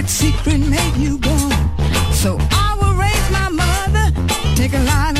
That secret made you born. So I will raise my mother, take a line.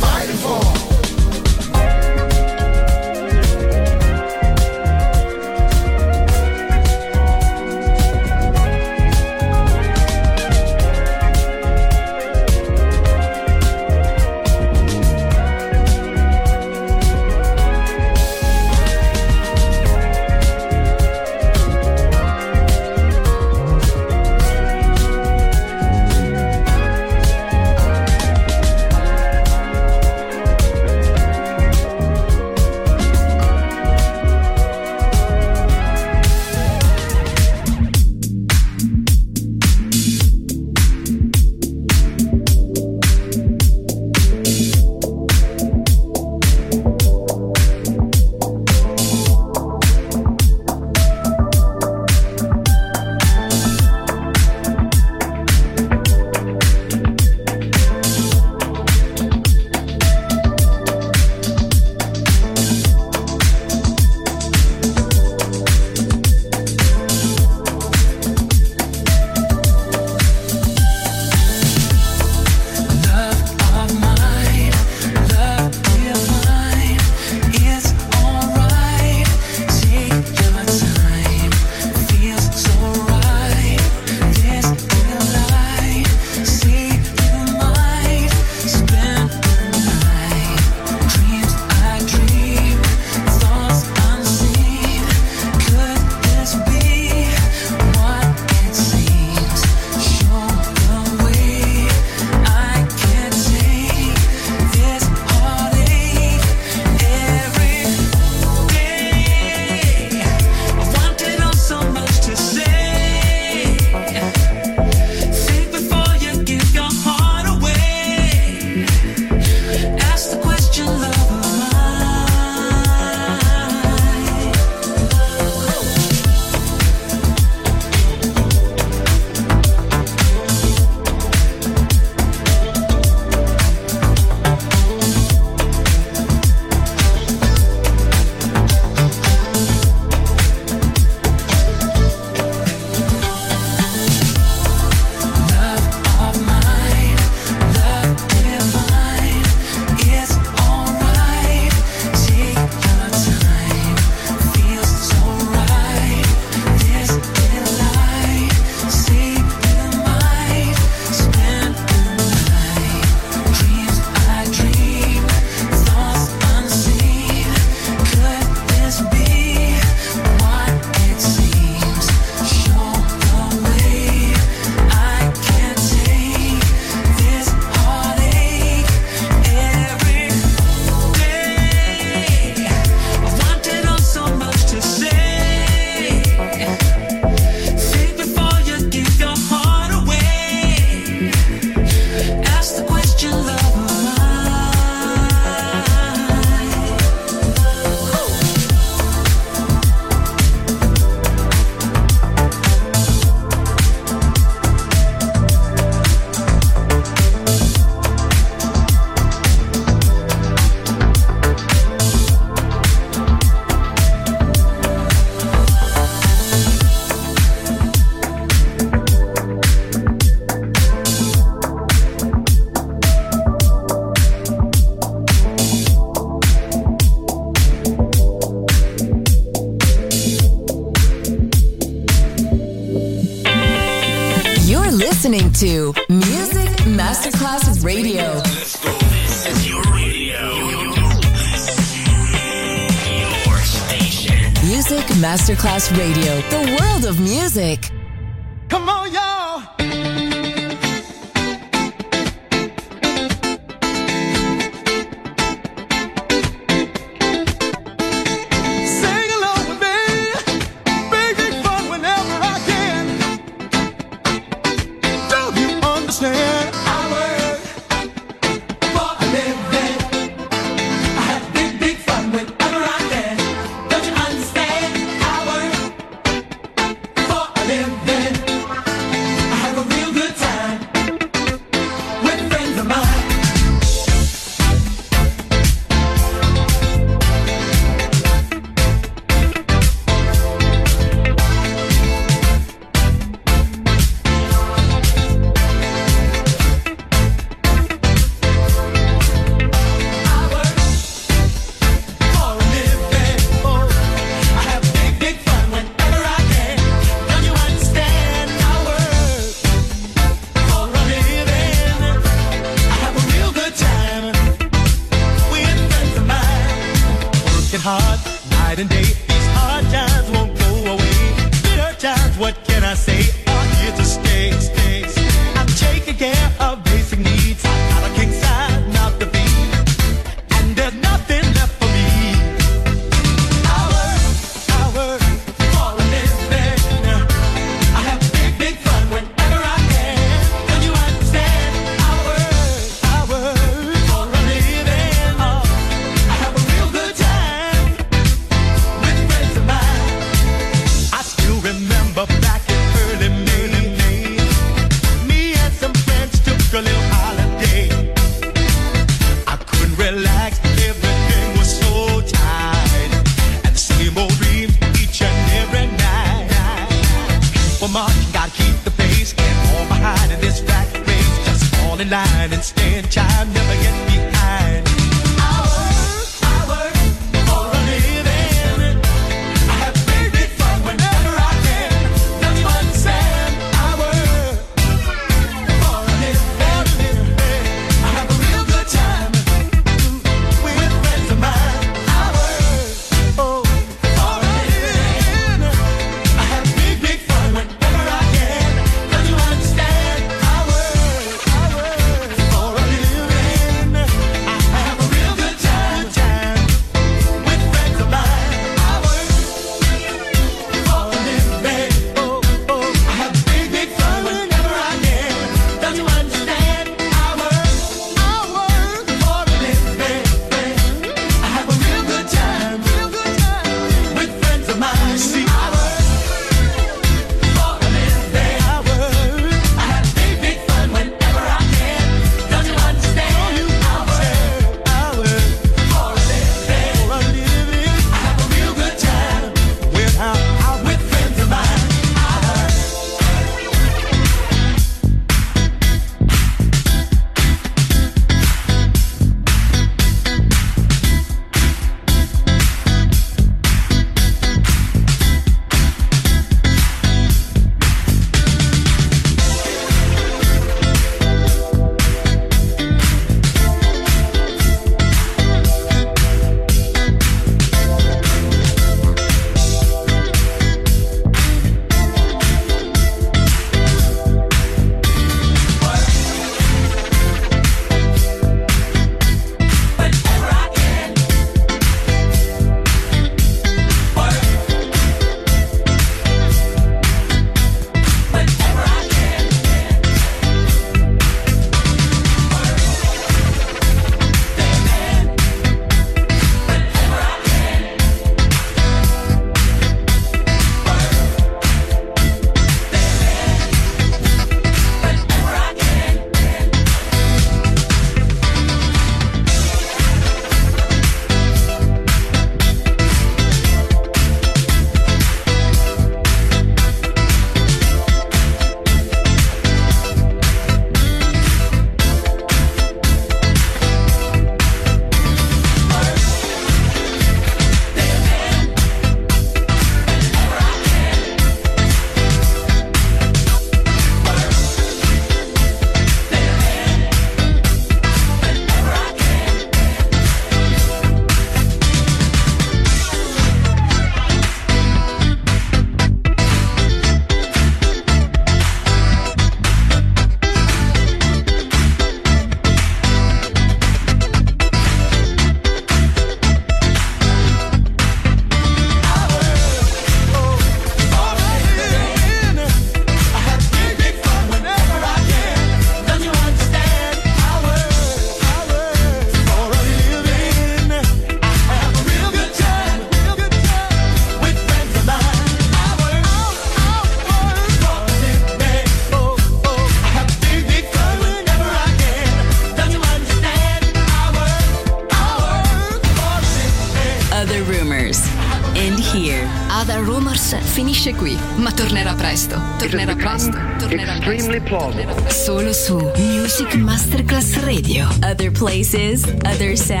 Places, other sounds, other rumors.